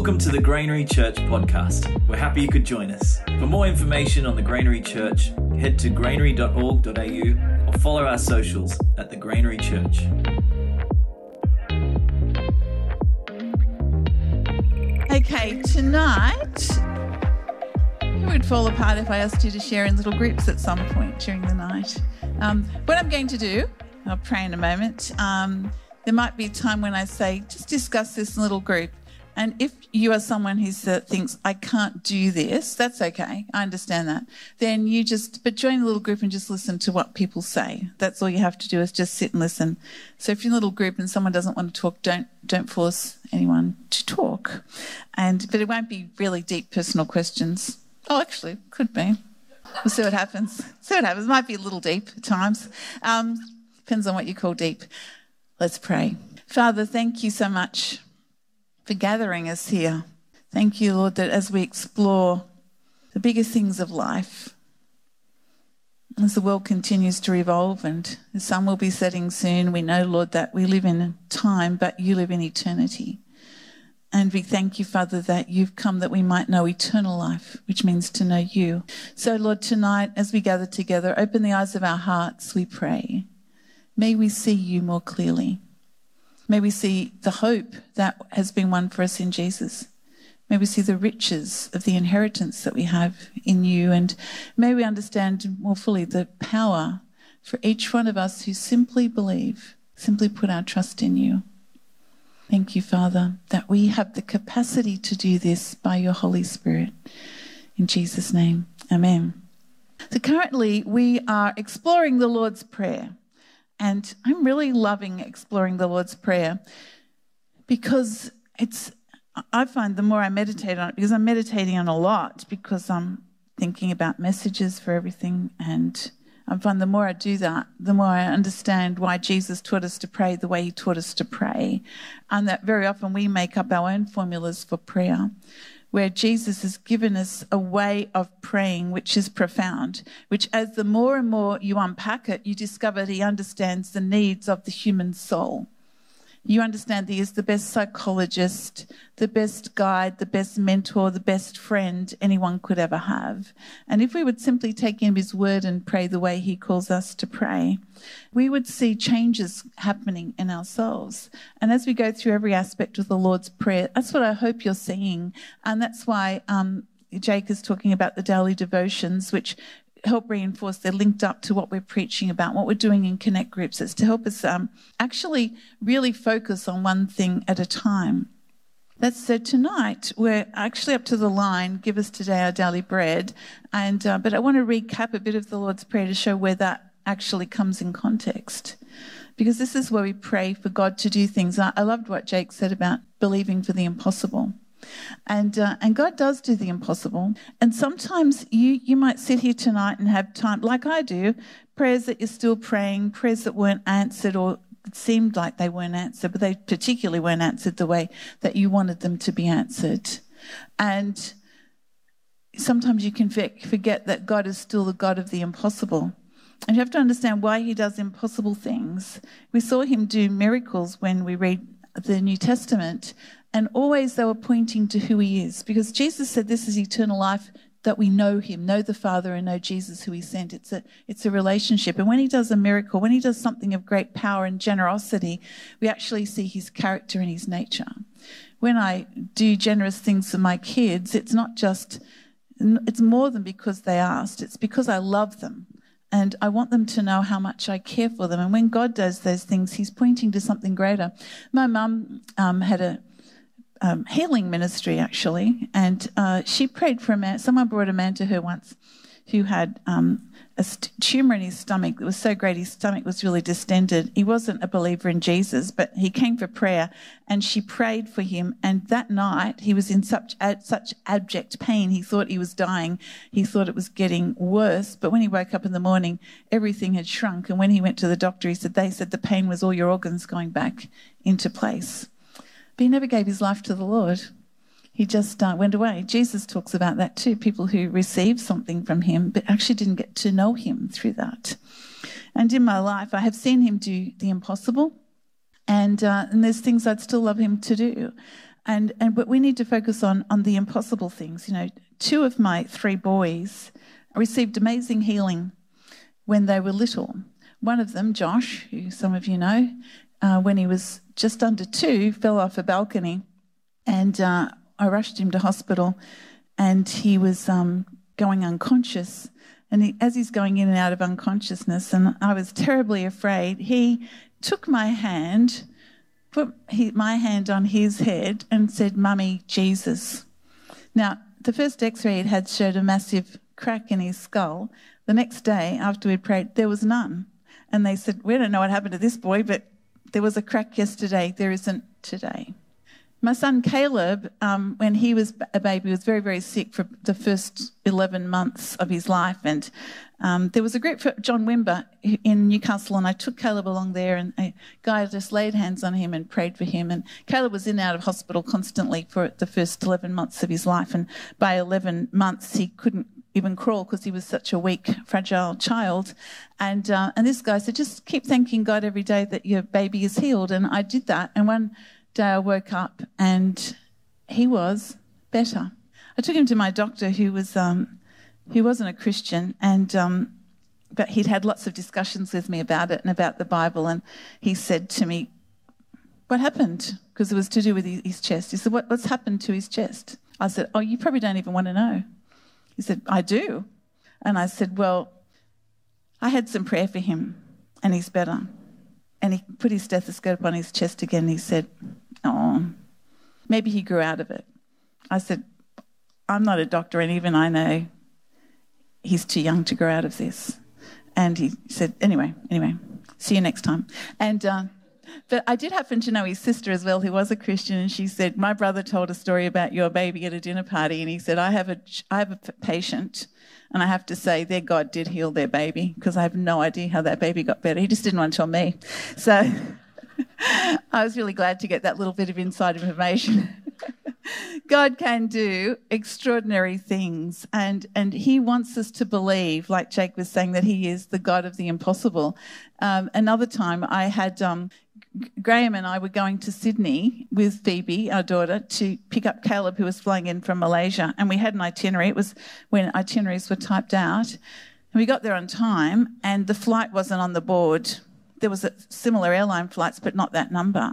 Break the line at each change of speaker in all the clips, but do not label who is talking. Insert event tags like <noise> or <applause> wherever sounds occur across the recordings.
Welcome to the Granary Church podcast. We're happy you could join us. For more information on the Granary Church, head to granary.org.au or follow our socials at the Granary Church.
Okay, tonight it would fall apart if I asked you to share in little groups at some point during the night. Um, what I'm going to do, I'll pray in a moment. Um, there might be a time when I say, just discuss this in a little group. And if you are someone who thinks, I can't do this, that's okay. I understand that. Then you just, but join a little group and just listen to what people say. That's all you have to do is just sit and listen. So if you're in a little group and someone doesn't want to talk, don't, don't force anyone to talk. And, but it won't be really deep personal questions. Oh, actually, could be. We'll see what happens. See what happens. It might be a little deep at times. Um, depends on what you call deep. Let's pray. Father, thank you so much for gathering us here. Thank you, Lord, that as we explore the bigger things of life, as the world continues to revolve and the sun will be setting soon, we know, Lord, that we live in time, but you live in eternity. And we thank you, Father, that you've come that we might know eternal life, which means to know you. So, Lord, tonight, as we gather together, open the eyes of our hearts, we pray. May we see you more clearly. May we see the hope that has been won for us in Jesus. May we see the riches of the inheritance that we have in you. And may we understand more fully the power for each one of us who simply believe, simply put our trust in you. Thank you, Father, that we have the capacity to do this by your Holy Spirit. In Jesus' name, Amen. So currently, we are exploring the Lord's Prayer. And I'm really loving exploring the Lord's Prayer because it's, I find the more I meditate on it, because I'm meditating on a lot, because I'm thinking about messages for everything. And I find the more I do that, the more I understand why Jesus taught us to pray the way he taught us to pray. And that very often we make up our own formulas for prayer where Jesus has given us a way of praying which is profound, which as the more and more you unpack it, you discover he understands the needs of the human soul. You understand that he is the best psychologist, the best guide, the best mentor, the best friend anyone could ever have. And if we would simply take him his word and pray the way he calls us to pray, we would see changes happening in ourselves. And as we go through every aspect of the Lord's Prayer, that's what I hope you're seeing. And that's why um, Jake is talking about the daily devotions, which help reinforce they're linked up to what we're preaching about what we're doing in connect groups. It's to help us um, actually really focus on one thing at a time. That's so tonight we're actually up to the line give us today our daily bread and uh, but i want to recap a bit of the lord's prayer to show where that actually comes in context. Because this is where we pray for god to do things. I, I loved what jake said about believing for the impossible and, uh, and God does do the impossible. And sometimes you, you might sit here tonight and have time, like I do, prayers that you're still praying, prayers that weren't answered or seemed like they weren't answered, but they particularly weren't answered the way that you wanted them to be answered. And sometimes you can forget that God is still the God of the impossible. And you have to understand why he does impossible things. We saw him do miracles when we read the New Testament, and always they were pointing to who he is because Jesus said this is eternal life that we know him, know the Father and know Jesus who he sent. It's a, it's a relationship. And when he does a miracle, when he does something of great power and generosity, we actually see his character and his nature. When I do generous things for my kids, it's not just, it's more than because they asked. It's because I love them. And I want them to know how much I care for them. And when God does those things, He's pointing to something greater. My mum um, had a um, healing ministry actually, and uh, she prayed for a man. Someone brought a man to her once who had um, a st- tumor in his stomach that was so great his stomach was really distended. He wasn't a believer in Jesus, but he came for prayer, and she prayed for him. And that night he was in such ad- such abject pain, he thought he was dying. He thought it was getting worse. But when he woke up in the morning, everything had shrunk. And when he went to the doctor, he said they said the pain was all your organs going back into place. But he never gave his life to the Lord. He just uh, went away. Jesus talks about that too people who received something from him but actually didn't get to know him through that. And in my life, I have seen him do the impossible. And, uh, and there's things I'd still love him to do. And, and but we need to focus on, on the impossible things. You know, two of my three boys received amazing healing when they were little. One of them, Josh, who some of you know, uh, when he was just under two, fell off a balcony, and uh, I rushed him to hospital, and he was um, going unconscious. And he, as he's going in and out of unconsciousness, and I was terribly afraid, he took my hand, put he, my hand on his head, and said, Mummy, Jesus. Now, the first x ray had showed a massive crack in his skull. The next day, after we'd prayed, there was none. And they said, We don't know what happened to this boy, but there was a crack yesterday. There isn't today. My son Caleb, um, when he was a baby, was very, very sick for the first 11 months of his life. And um, there was a group for John Wimber in Newcastle, and I took Caleb along there, and a guy just laid hands on him and prayed for him. And Caleb was in and out of hospital constantly for the first 11 months of his life. And by 11 months, he couldn't even crawl because he was such a weak, fragile child. And uh, and this guy said, just keep thanking God every day that your baby is healed. And I did that. And one day I woke up and he was better. I took him to my doctor, who was um, who wasn't a Christian, and um, but he'd had lots of discussions with me about it and about the Bible. And he said to me, "What happened?" Because it was to do with his chest. He said, what, "What's happened to his chest?" I said, "Oh, you probably don't even want to know." He said, I do. And I said, Well, I had some prayer for him and he's better. And he put his stethoscope on his chest again. And he said, Oh, maybe he grew out of it. I said, I'm not a doctor, and even I know he's too young to grow out of this. And he said, Anyway, anyway, see you next time. And uh, but I did happen to know his sister as well, who was a Christian, and she said, "My brother told a story about your baby at a dinner party, and he said, I have a, I have a patient, and I have to say, their God did heal their baby because I have no idea how that baby got better. He just didn't want to tell me, so." <laughs> I was really glad to get that little bit of inside information. <laughs> God can do extraordinary things, and, and He wants us to believe, like Jake was saying, that He is the God of the impossible. Um, another time, I had um, Graham and I were going to Sydney with Phoebe, our daughter, to pick up Caleb, who was flying in from Malaysia. And we had an itinerary. It was when itineraries were typed out. And we got there on time, and the flight wasn't on the board. There was similar airline flights, but not that number.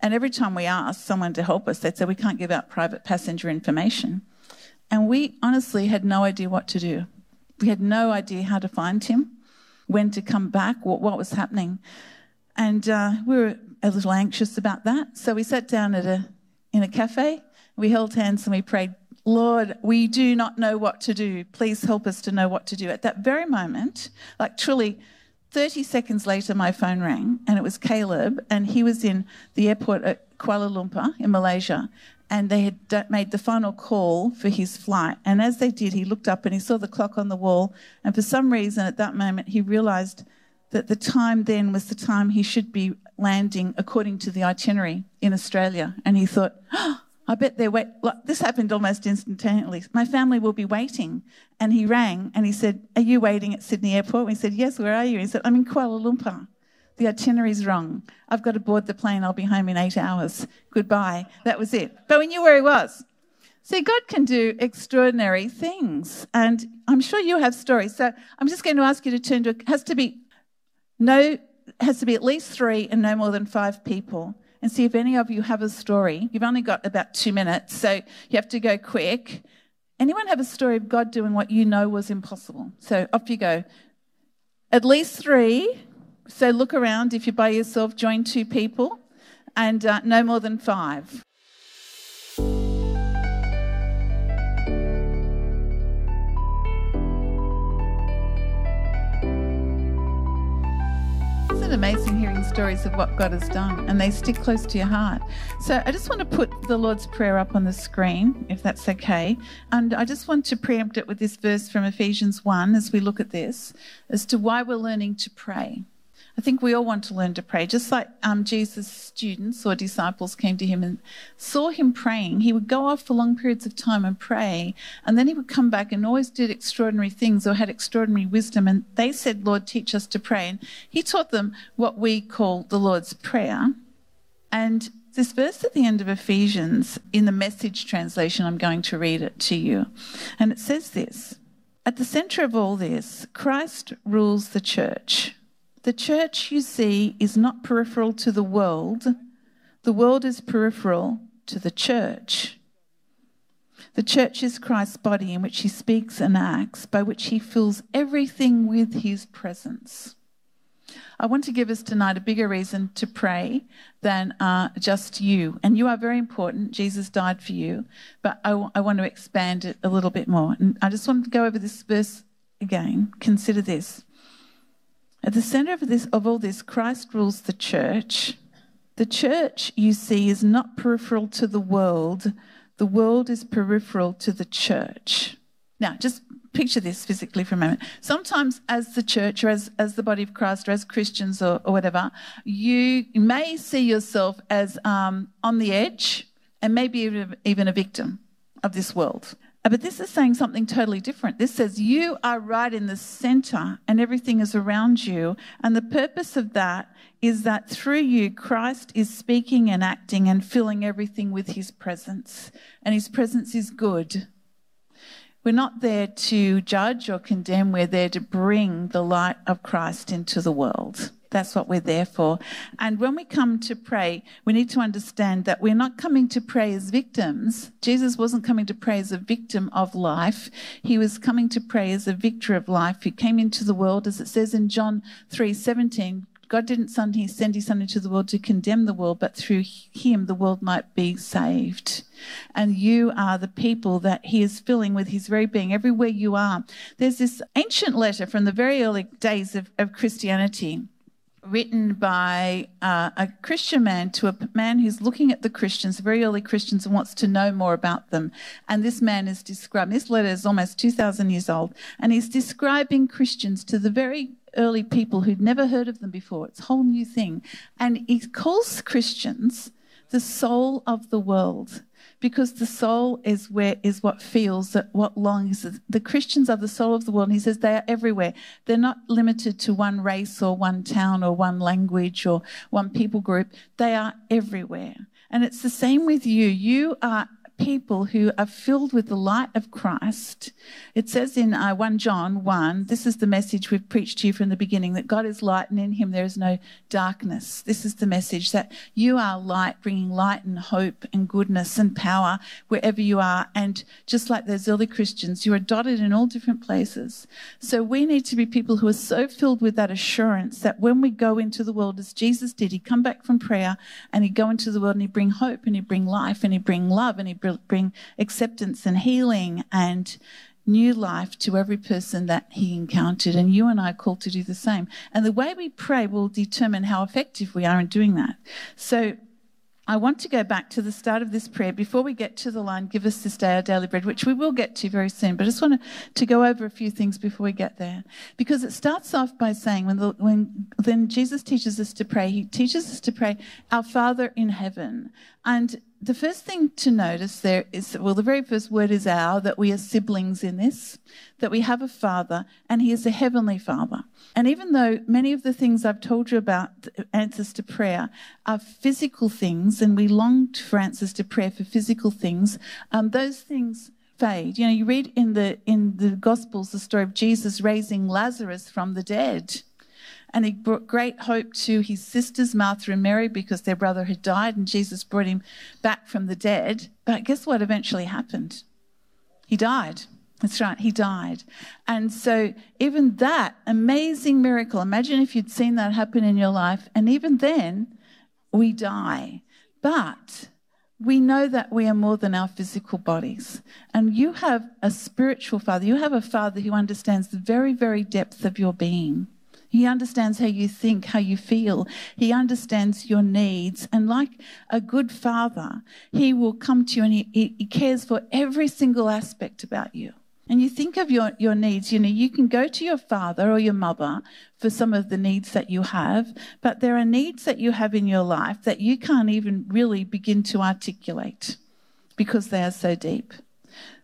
And every time we asked someone to help us, they'd say, We can't give out private passenger information. And we honestly had no idea what to do. We had no idea how to find him, when to come back, what, what was happening. And uh, we were a little anxious about that. So we sat down at a, in a cafe, we held hands and we prayed, Lord, we do not know what to do. Please help us to know what to do. At that very moment, like truly 30 seconds later, my phone rang and it was Caleb, and he was in the airport at Kuala Lumpur in Malaysia. And they had made the final call for his flight. And as they did, he looked up and he saw the clock on the wall. And for some reason, at that moment, he realized that the time then was the time he should be landing according to the itinerary in Australia. And he thought, oh, I bet they're wait. This happened almost instantaneously. My family will be waiting. And he rang and he said, Are you waiting at Sydney Airport? We said, Yes, where are you? He said, I'm in Kuala Lumpur. The itinerary's wrong. I've got to board the plane. I'll be home in eight hours. Goodbye. That was it. But we knew where he was. See, God can do extraordinary things. And I'm sure you have stories. So I'm just going to ask you to turn to, it has to be no, has to be at least three and no more than five people. And see if any of you have a story. You've only got about two minutes, so you have to go quick. Anyone have a story of God doing what you know was impossible? So off you go. At least three. So look around. If you're by yourself, join two people, and uh, no more than five. It amazing hearing stories of what God has done and they stick close to your heart? So I just want to put the Lord's Prayer up on the screen, if that's okay. And I just want to preempt it with this verse from Ephesians 1 as we look at this as to why we're learning to pray. I think we all want to learn to pray. Just like um, Jesus' students or disciples came to him and saw him praying, he would go off for long periods of time and pray, and then he would come back and always did extraordinary things or had extraordinary wisdom. And they said, Lord, teach us to pray. And he taught them what we call the Lord's Prayer. And this verse at the end of Ephesians in the message translation. I'm going to read it to you. And it says this At the center of all this, Christ rules the church. The church, you see, is not peripheral to the world, the world is peripheral to the church. The church is Christ's body in which he speaks and acts, by which he fills everything with his presence. I want to give us tonight a bigger reason to pray than uh, just you. And you are very important. Jesus died for you. But I, w- I want to expand it a little bit more. And I just want to go over this verse again. Consider this. At the center of, this, of all this, Christ rules the church. The church, you see, is not peripheral to the world, the world is peripheral to the church. Now, just picture this physically for a moment. Sometimes, as the church or as, as the body of Christ or as Christians or, or whatever, you may see yourself as um, on the edge and maybe even, even a victim of this world. Uh, but this is saying something totally different. This says you are right in the center and everything is around you. And the purpose of that is that through you, Christ is speaking and acting and filling everything with his presence. And his presence is good. We're not there to judge or condemn, we're there to bring the light of Christ into the world. That's what we're there for. And when we come to pray, we need to understand that we're not coming to pray as victims. Jesus wasn't coming to pray as a victim of life. He was coming to pray as a victor of life He came into the world, as it says in John 3 17. God didn't send his, son into the world to condemn the world, but through him the world might be saved. And you are the people that he is filling with his very being everywhere you are. There's this ancient letter from the very early days of, of Christianity written by uh, a Christian man to a man who's looking at the Christians, very early Christians, and wants to know more about them. And this man is describing, this letter is almost 2,000 years old, and he's describing Christians to the very early people who'd never heard of them before. It's a whole new thing. And he calls Christians the soul of the world because the soul is where is what feels that what longs. The christians are the soul of the world. And he says they are everywhere. They're not limited to one race or one town or one language or one people group. They are everywhere. And it's the same with you. You are people who are filled with the light of Christ. It says in uh, 1 John 1, this is the message we've preached to you from the beginning that God is light and in him there is no darkness. This is the message that you are light, bringing light and hope and goodness and power wherever you are. And just like those early Christians, you are dotted in all different places. So we need to be people who are so filled with that assurance that when we go into the world, as Jesus did, he'd come back from prayer and he'd go into the world and he'd bring hope and he'd bring life and he'd bring love and he'd bring bring acceptance and healing and new life to every person that he encountered. And you and I are called to do the same. And the way we pray will determine how effective we are in doing that. So I want to go back to the start of this prayer before we get to the line, give us this day our daily bread, which we will get to very soon. But I just want to, go over a few things before we get there. Because it starts off by saying, when, the, when then Jesus teaches us to pray, he teaches us to pray, Our Father in heaven. And the first thing to notice there is well, the very first word is our, that we are siblings in this, that we have a father, and he is a heavenly father. And even though many of the things I've told you about answers to prayer are physical things, and we long for answers to prayer for physical things, um, those things fade. You know, you read in the in the Gospels the story of Jesus raising Lazarus from the dead. And he brought great hope to his sisters, Martha and Mary, because their brother had died and Jesus brought him back from the dead. But guess what eventually happened? He died. That's right, he died. And so, even that amazing miracle, imagine if you'd seen that happen in your life, and even then, we die. But we know that we are more than our physical bodies. And you have a spiritual father, you have a father who understands the very, very depth of your being. He understands how you think, how you feel. He understands your needs. And like a good father, he will come to you and he, he cares for every single aspect about you. And you think of your, your needs, you know, you can go to your father or your mother for some of the needs that you have, but there are needs that you have in your life that you can't even really begin to articulate because they are so deep.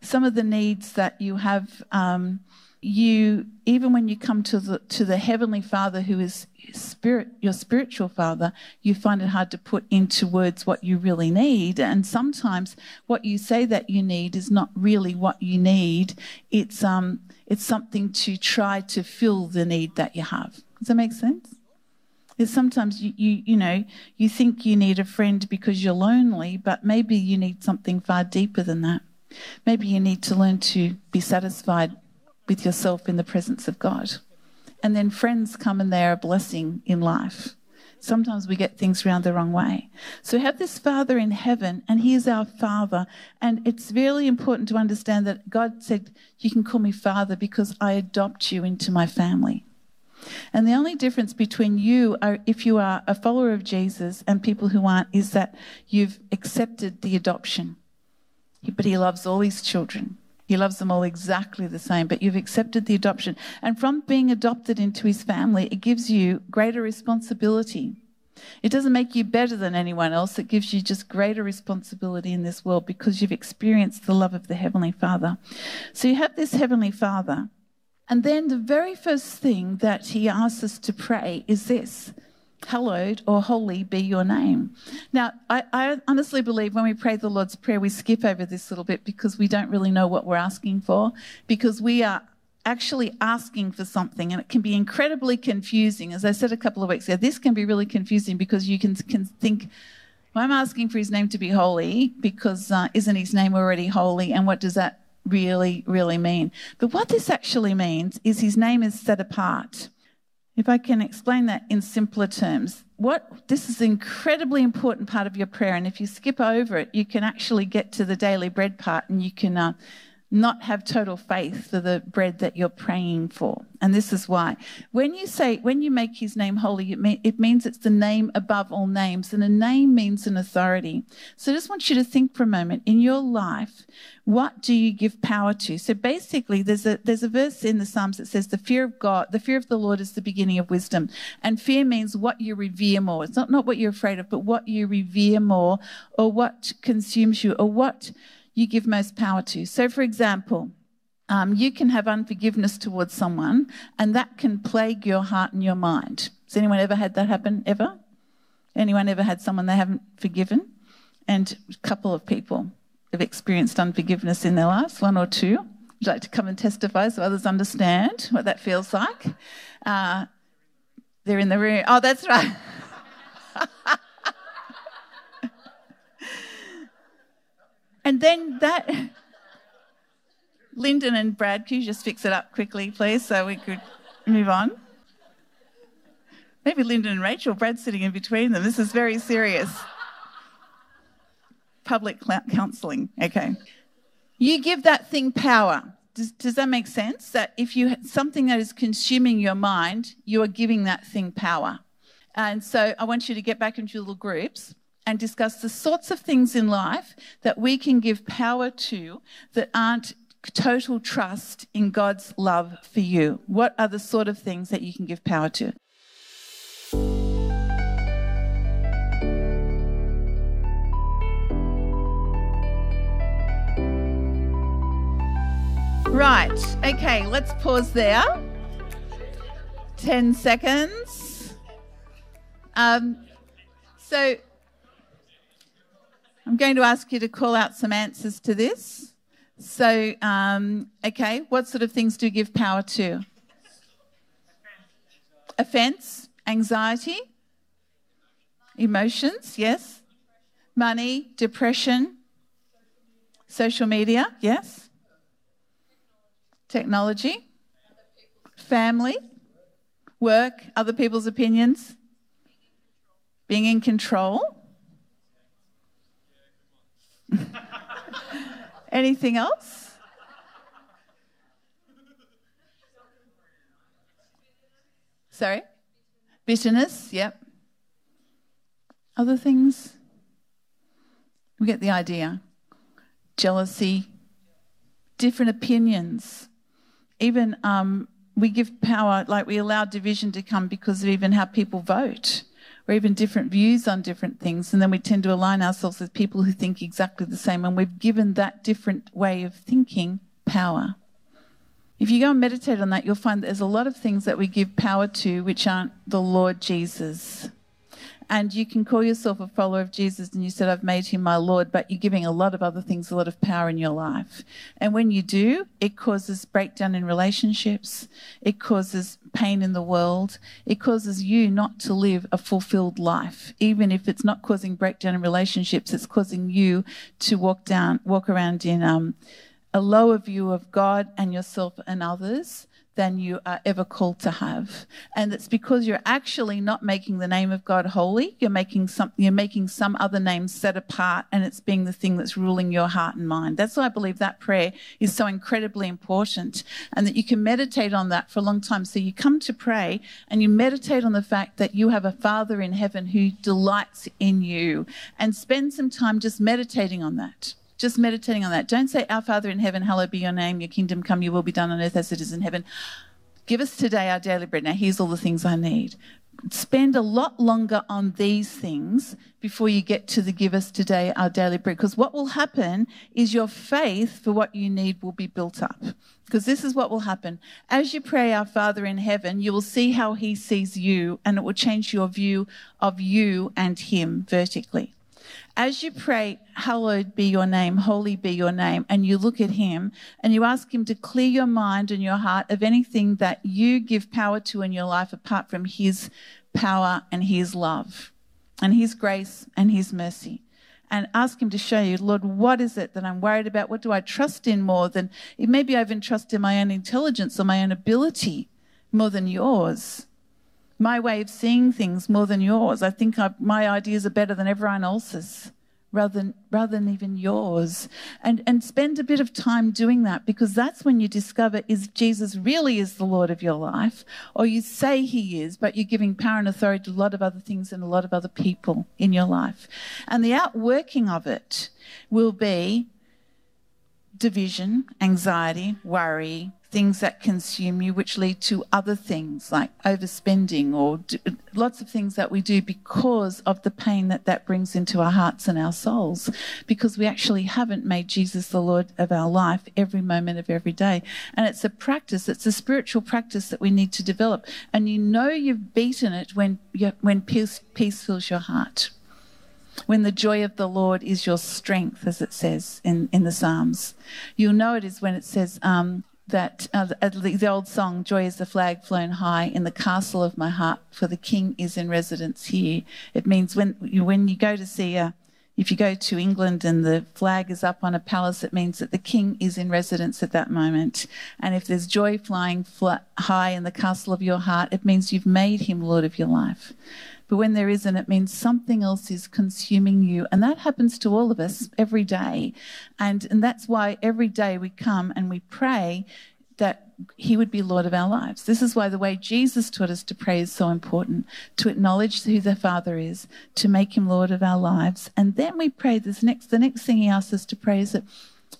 Some of the needs that you have, um, you even when you come to the to the heavenly father who is spirit your spiritual father you find it hard to put into words what you really need. And sometimes what you say that you need is not really what you need. It's um it's something to try to fill the need that you have. Does that make sense? Is sometimes you, you you know you think you need a friend because you're lonely but maybe you need something far deeper than that. Maybe you need to learn to be satisfied with yourself in the presence of God. And then friends come and they're a blessing in life. Sometimes we get things around the wrong way. So have this Father in heaven, and He is our Father. And it's really important to understand that God said, You can call me Father because I adopt you into my family. And the only difference between you, are, if you are a follower of Jesus, and people who aren't, is that you've accepted the adoption. But He loves all His children. He loves them all exactly the same, but you've accepted the adoption. And from being adopted into his family, it gives you greater responsibility. It doesn't make you better than anyone else. It gives you just greater responsibility in this world because you've experienced the love of the Heavenly Father. So you have this Heavenly Father. And then the very first thing that he asks us to pray is this hallowed or holy be your name. Now, I, I, honestly believe when we pray the Lord's Prayer, we skip over this little bit because we don't really know what we're asking for, because we are actually asking for something and it can be incredibly confusing. As I said a couple of weeks ago, this can be really confusing because you can, can think, well, I'm asking for his name to be holy because uh, isn't his name already holy? And what does that really, really mean? But what this actually means is his name is set apart. If I can explain that in simpler terms, what this is an incredibly important part of your prayer, and if you skip over it, you can actually get to the daily bread part, and you can uh, not have total faith for the bread that you're praying for. And this is why. When you say, when you make his name holy, it, mean, it, means it's the name above all names. And a name means an authority. So I just want you to think for a moment in your life, what do you give power to? So basically, there's a, there's a verse in the Psalms that says, the fear of God, the fear of the Lord is the beginning of wisdom. And fear means what you revere more. It's not, not what you're afraid of, but what you revere more or what consumes you or what you give most power to. So, for example, um, you can have unforgiveness towards someone, and that can plague your heart and your mind. Has anyone ever had that happen? Ever? Anyone ever had someone they haven't forgiven? And a couple of people have experienced unforgiveness in their lives, one or two. Would you like to come and testify so others understand what that feels like? Uh, they're in the room. Oh, that's right. <laughs> And then that. Lyndon and Brad, can you just fix it up quickly, please, so we could move on? Maybe Lyndon and Rachel, Brad's sitting in between them. This is very serious. Public counselling, okay. You give that thing power. Does, does that make sense? That if you something that is consuming your mind, you are giving that thing power. And so I want you to get back into little groups and discuss the sorts of things in life that we can give power to that aren't total trust in God's love for you. What are the sort of things that you can give power to? Right, okay, let's pause there. 10 seconds. Um, so, I'm going to ask you to call out some answers to this. So, um, okay, what sort of things do give power to? Offense, anxiety, emotions, yes. Money, depression, social media, yes. Technology, family, work, other people's opinions, being in control Anything else? Sorry? Bitterness, yep. Other things? We get the idea. Jealousy, different opinions. Even um, we give power, like we allow division to come because of even how people vote or even different views on different things. And then we tend to align ourselves with people who think exactly the same. And we've given that different way of thinking power. If you go and meditate on that, you'll find that there's a lot of things that we give power to which aren't the Lord Jesus. And you can call yourself a follower of Jesus and you said, I've made him my Lord, but you're giving a lot of other things a lot of power in your life. And when you do, it causes breakdown in relationships, it causes pain in the world, it causes you not to live a fulfilled life. Even if it's not causing breakdown in relationships, it's causing you to walk down, walk around in um, a lower view of God and yourself and others than you are ever called to have. And it's because you're actually not making the name of God holy. You're making some, you're making some other name set apart and it's being the thing that's ruling your heart and mind. That's why I believe that prayer is so incredibly important and that you can meditate on that for a long time. So you come to pray and you meditate on the fact that you have a father in heaven who delights in you and spend some time just meditating on that just meditating on that. Don't say, Our Father in heaven, hallowed be your name, your kingdom come, your will be done on earth as it is in heaven. Give us today our daily bread. Now, here's all the things I need. Spend a lot longer on these things before you get to the give us today our daily bread. Because what will happen is your faith for what you need will be built up. Because this is what will happen. As you pray, Our Father in heaven, you will see how He sees you, and it will change your view of you and Him vertically as you pray, Hallowed be your name, holy be your name, and you look at him and you ask him to clear your mind and your heart of anything that you give power to in your life apart from his power and his love and his grace and his mercy. And ask him to show you, Lord, what is it that I'm worried about? What do I trust in more than maybe I even trust in my own intelligence or my own ability more than yours? My way of seeing things more than yours. I think I, my ideas are better than everyone else's. Rather than, rather than even yours. And, and spend a bit of time doing that because that's when you discover is Jesus really is the Lord of your life, or you say he is, but you're giving power and authority to a lot of other things and a lot of other people in your life. And the outworking of it will be division, anxiety, worry, things that consume you, which lead to other things like overspending or do, lots of things that we do because of the pain that that brings into our hearts and our souls, because we actually haven't made Jesus the Lord of our life every moment of every day. And it's a practice, it's a spiritual practice that we need to develop. And you know you've beaten it when, when peace, peace fills your heart when the joy of the Lord is your strength, as it says in, in the Psalms. You'll know it is when it says, um, that uh, the, the, old song, Joy is the flag flown high in the castle of my heart, for the king is in residence here. It means when you, when you go to see a, if you go to England and the flag is up on a palace, it means that the king is in residence at that moment. And if there's joy flying flat, high in the castle of your heart, it means you've made him Lord of your life. But when there isn't, it means something else is consuming you. And that happens to all of us every day. And, and that's why every day we come and we pray that he would be Lord of our lives. This is why the way Jesus taught us to pray is so important to acknowledge who the Father is, to make him Lord of our lives. And then we pray this next, the next thing he asks us to pray is that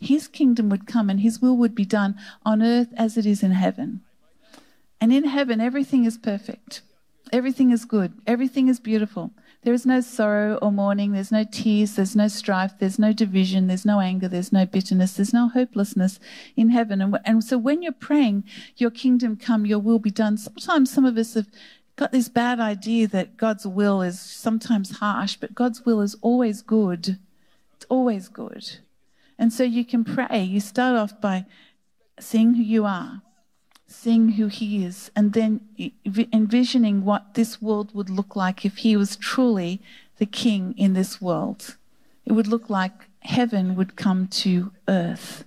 his kingdom would come and his will would be done on earth as it is in heaven. And in heaven, everything is perfect. Everything is good. Everything is beautiful. There is no sorrow or mourning. There's no tears. There's no strife. There's no division. There's no anger. There's no bitterness. There's no hopelessness in heaven. And, and so when you're praying, your kingdom come, your will be done, sometimes some of us have got this bad idea that God's will is sometimes harsh, but God's will is always good. It's always good. And so you can pray. You start off by seeing who you are seeing who he is, and then envisioning what this world would look like if he was truly the king in this world. It would look like heaven would come to earth.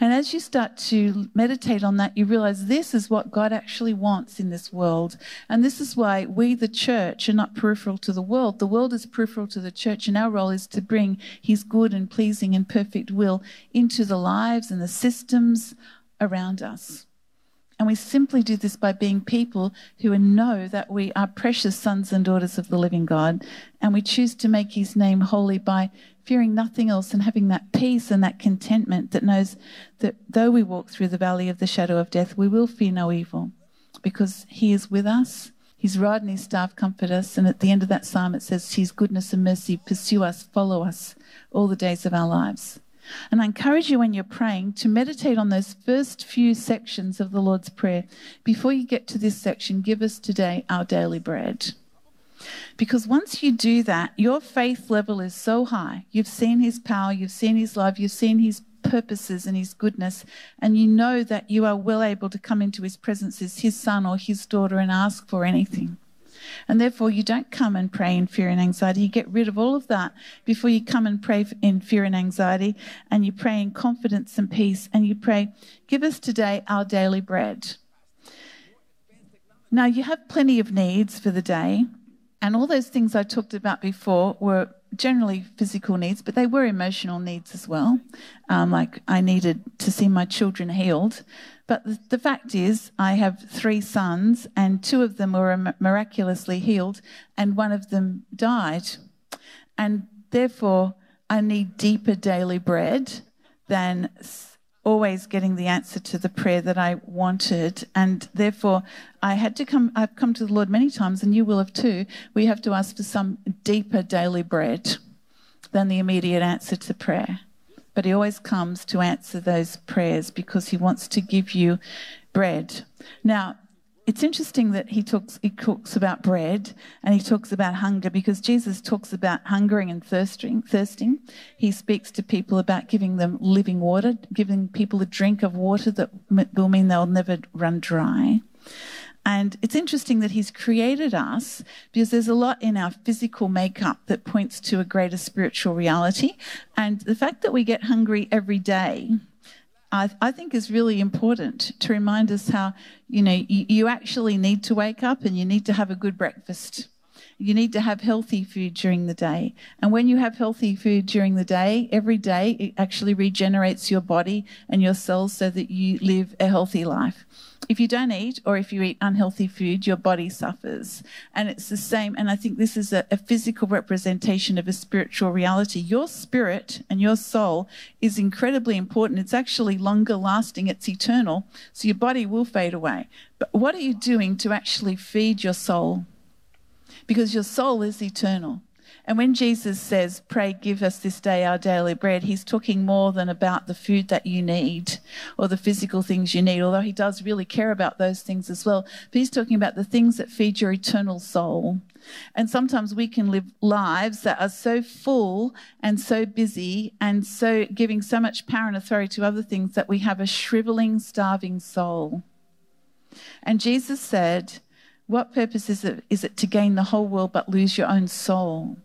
And as you start to meditate on that, you realize this is what God actually wants in this world. And this is why we, the church, are not peripheral to the world. The world is peripheral to the church, and our role is to bring His good and pleasing and perfect will into the lives and the systems around us. And we simply do this by being people who know that we are precious sons and daughters of the living God. And we choose to make his name holy by fearing nothing else and having that peace and that contentment that knows that though we walk through the valley of the shadow of death, we will fear no evil because he is with us. His rod and his staff comfort us. And at the end of that psalm, it says, His goodness and mercy pursue us, follow us all the days of our lives. And I encourage you when you're praying to meditate on those first few sections of the Lord's Prayer. Before you get to this section, give us today our daily bread. Because once you do that, your faith level is so high. You've seen his power, you've seen his love, you've seen his purposes and his goodness, and you know that you are well able to come into his presence as his son or his daughter and ask for anything. And therefore, you don't come and pray in fear and anxiety. You get rid of all of that before you come and pray in fear and anxiety. And you pray in confidence and peace. And you pray, Give us today our daily bread. Now, you have plenty of needs for the day. And all those things I talked about before were generally physical needs, but they were emotional needs as well. Um, like I needed to see my children healed. But the, the, fact is, I have three sons, and two of them were miraculously healed, and one of them died. And therefore, I need deeper daily bread than always getting the answer to the prayer that I wanted. And therefore, I had to come, I've come to the Lord many times, and you will have too. We have to ask for some deeper daily bread than the immediate answer to prayer. But He always comes to answer those prayers because He wants to give you bread. Now, it's interesting that he talks he talks about bread and he talks about hunger because Jesus talks about hungering and thirsting thirsting he speaks to people about giving them living water giving people a drink of water that will mean they'll never run dry and it's interesting that he's created us because there's a lot in our physical makeup that points to a greater spiritual reality and the fact that we get hungry every day I, I think is really important to remind us how, you know, you, you actually need to wake up and you need to have a good breakfast. You need to have healthy food during the day. And when you have healthy food during the day, every day, it actually regenerates your body and your cells so that you live a healthy life if you don't eat or if you eat unhealthy food, your body suffers. And it's the same. And I think this is a, a, physical representation of a spiritual reality. Your spirit and your soul is incredibly important. It's actually longer lasting, it's eternal. So your body will fade away. But what are you doing to actually feed your soul? Because your soul is eternal. And when Jesus says, Pray, give us this day our daily bread, he's talking more than about the food that you need or the physical things you need, although he does really care about those things as well. But he's talking about the things that feed your eternal soul. And sometimes we can live lives that are so full and so busy and so giving so much power and authority to other things that we have a shriveling, starving soul. And Jesus said, What purpose is it, is it to gain the whole world but lose your own soul?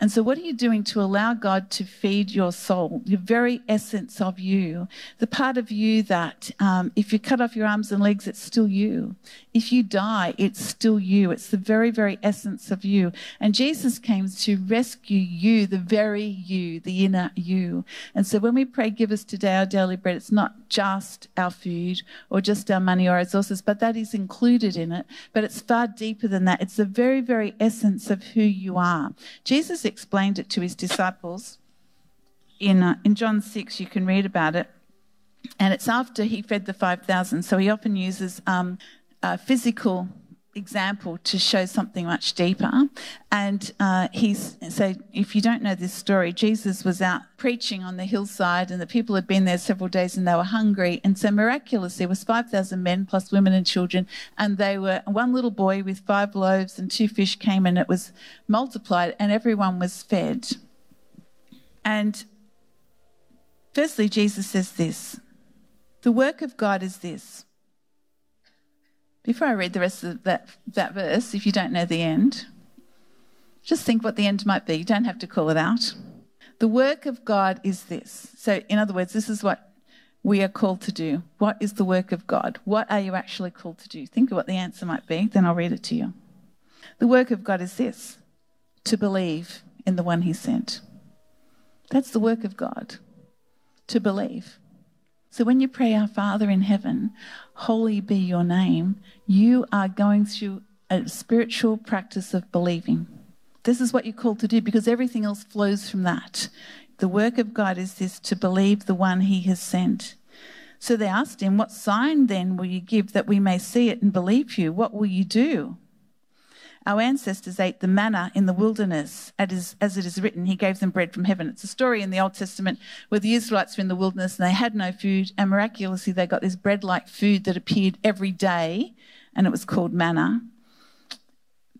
And so, what are you doing to allow God to feed your soul, the very essence of you, the part of you that um, if you cut off your arms and legs, it's still you. If you die, it's still you. It's the very, very essence of you. And Jesus came to rescue you, the very you, the inner you. And so, when we pray, give us today our daily bread, it's not just our food or just our money or our resources, but that is included in it. But it's far deeper than that. It's the very, very essence of who you are. Jesus Jesus explained it to his disciples. In, uh, in John 6, you can read about it. And it's after he fed the 5,000. So he often uses um, a physical example to show something much deeper. And uh, he's so if you don't know this story, Jesus was out preaching on the hillside, and the people had been there several days, and they were hungry. And so miraculously, there was five thousand men plus women and children, and they were one little boy with five loaves and two fish came, and it was multiplied, and everyone was fed. And firstly, Jesus says this: the work of God is this before I read the rest of that, that verse, if you don't know the end, just think what the end might be. You don't have to call it out. The work of God is this. So, in other words, this is what we are called to do. What is the work of God? What are you actually called to do? Think of what the answer might be, then I'll read it to you. The work of God is this to believe in the one He sent. That's the work of God, to believe. So when you pray, Our Father in heaven, holy be your name, you are going through a spiritual practice of believing. This is what you're called to do because everything else flows from that. The work of God is this to believe the one he has sent. So they asked him, What sign then will you give that we may see it and believe you? What will you do? Our ancestors ate the manna in the wilderness, as it is written, He gave them bread from heaven. It's a story in the Old Testament where the Israelites were in the wilderness and they had no food, and miraculously they got this bread like food that appeared every day, and it was called manna.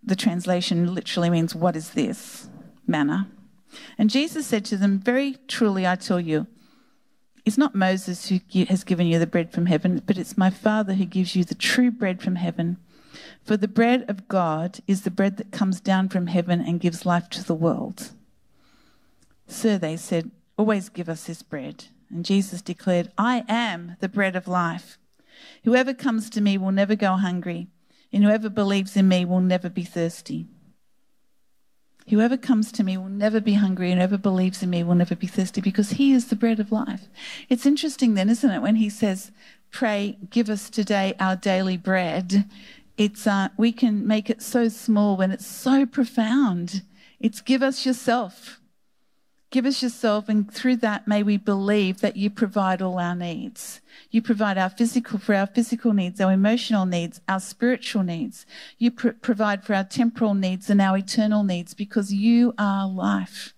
The translation literally means, What is this? Manna. And Jesus said to them, Very truly I tell you, it's not Moses who has given you the bread from heaven, but it's my Father who gives you the true bread from heaven. For the bread of God is the bread that comes down from heaven and gives life to the world. Sir, they said, always give us this bread. And Jesus declared, I am the bread of life. Whoever comes to me will never go hungry, and whoever believes in me will never be thirsty. Whoever comes to me will never be hungry, and whoever believes in me will never be thirsty, because he is the bread of life. It's interesting, then, isn't it, when he says, Pray, give us today our daily bread. It's, uh, we can make it so small when it's so profound. It's give us yourself. Give us yourself, and through that, may we believe that you provide all our needs. You provide our physical for our physical needs, our emotional needs, our spiritual needs. You pr- provide for our temporal needs and our eternal needs because you are life.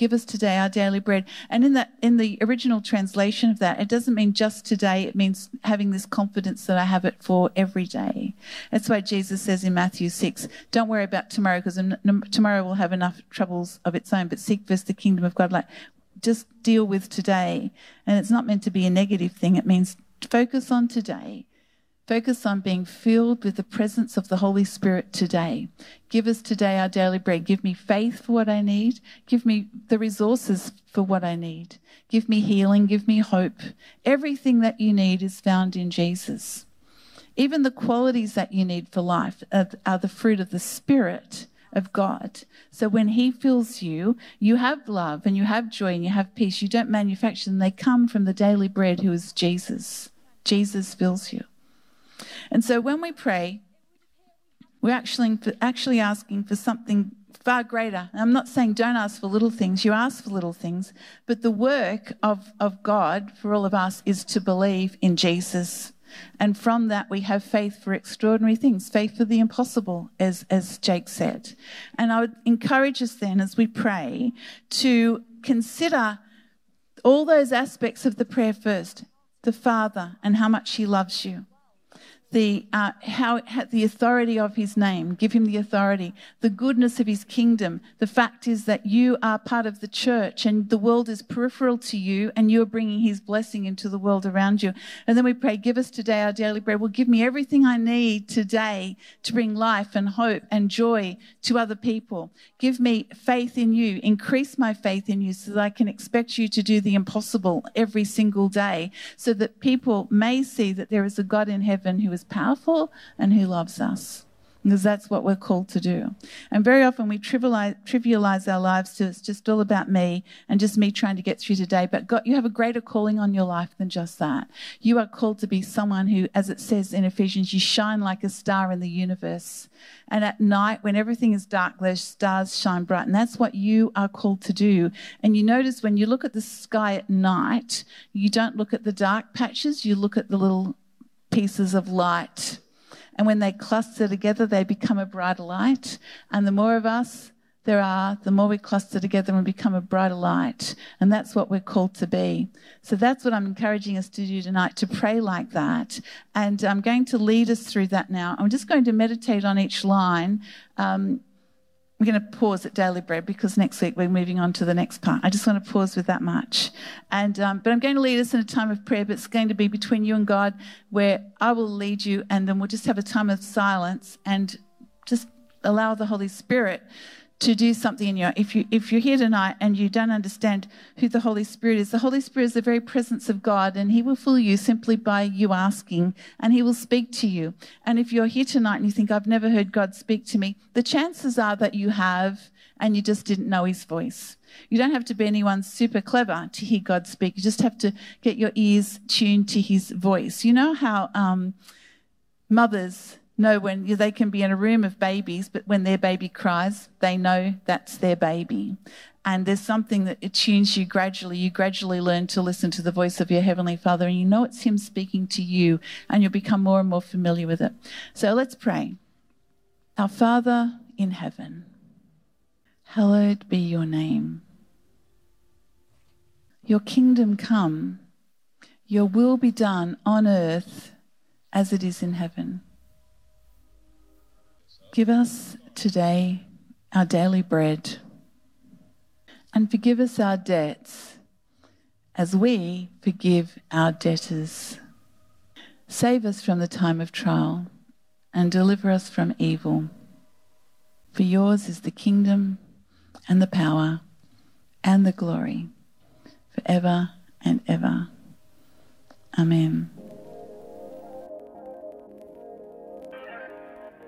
Give us today our daily bread. And in that, in the original translation of that, it doesn't mean just today. It means having this confidence that I have it for every day. That's why Jesus says in Matthew 6, don't worry about tomorrow because tomorrow will have enough troubles of its own, but seek first the kingdom of God. Like, just deal with today. And it's not meant to be a negative thing. It means focus on today Focus on being filled with the presence of the Holy Spirit today. Give us today our daily bread. Give me faith for what I need. Give me the resources for what I need. Give me healing. Give me hope. Everything that you need is found in Jesus. Even the qualities that you need for life are, the fruit of the Spirit of God. So when He fills you, you have love and you have joy and you have peace. You don't manufacture them, they come from the daily bread who is Jesus. Jesus fills you. And so when we pray, we're actually, actually asking for something far greater. I'm not saying don't ask for little things, you ask for little things, but the work of, of God for all of us is to believe in Jesus. And from that, we have faith for extraordinary things, faith for the impossible, as, as Jake said. And I would encourage us then, as we pray, to consider all those aspects of the prayer first the Father and how much He loves you the uh, how the authority of his name give him the authority the goodness of his kingdom. The fact is that you are part of the church and the world is peripheral to you and you're bringing his blessing into the world around you. And then we pray give us today our daily bread. Well give me everything i need today to bring life and hope and joy to other people. Give me faith in you. Increase my faith in you so that i can expect you to do the impossible every single day so that people may see that there is a god in heaven who is is powerful and who loves us. Because that's what we're called to do. And very often we trivialize, trivialize our lives to it's just all about me and just me trying to get through today. But God, you have a greater calling on your life than just that. You are called to be someone who, as it says in Ephesians, you shine like a star in the universe. And at night, when everything is dark, those stars shine bright. And that's what you are called to do. And you notice when you look at the sky at night, you don't look at the dark patches, you look at the little pieces of light. And when they cluster together, they become a brighter light. And the more of us there are, the more we cluster together and become a brighter light. And that's what we're called to be. So that's what I'm encouraging us to do tonight, to pray like that. And I'm going to lead us through that now. I'm just going to meditate on each line. Um, we're going to pause at daily bread because next week we're moving on to the next part. I just want to pause with that much. And um, but I'm going to lead us in a time of prayer, but it's going to be between you and God, where I will lead you, and then we'll just have a time of silence and just allow the Holy Spirit to do something in you. If you if you're here tonight and you don't understand who the Holy Spirit is, the Holy Spirit is the very presence of God, and He will fill you simply by you asking, and He will speak to you. And if you're here tonight and you think I've never heard God speak to me, the chances are that you have, and you just didn't know His voice. You don't have to be anyone super clever to hear God speak. You just have to get your ears tuned to His voice. You know how um, mothers know when they can be in a room of babies, but when their baby cries, they know that's their baby. And there's something that attunes you gradually. You gradually learn to listen to the voice of your Heavenly Father, and you know it's Him speaking to you, and you'll become more and more familiar with it. So let's pray. Our Father, in heaven. Hallowed be your name. Your kingdom come, your will be done on earth as it is in heaven. Give us today our daily bread and forgive us our debts as we forgive our debtors. Save us from the time of trial and deliver us from evil. For yours is the kingdom and the power and the glory forever and ever. Amen.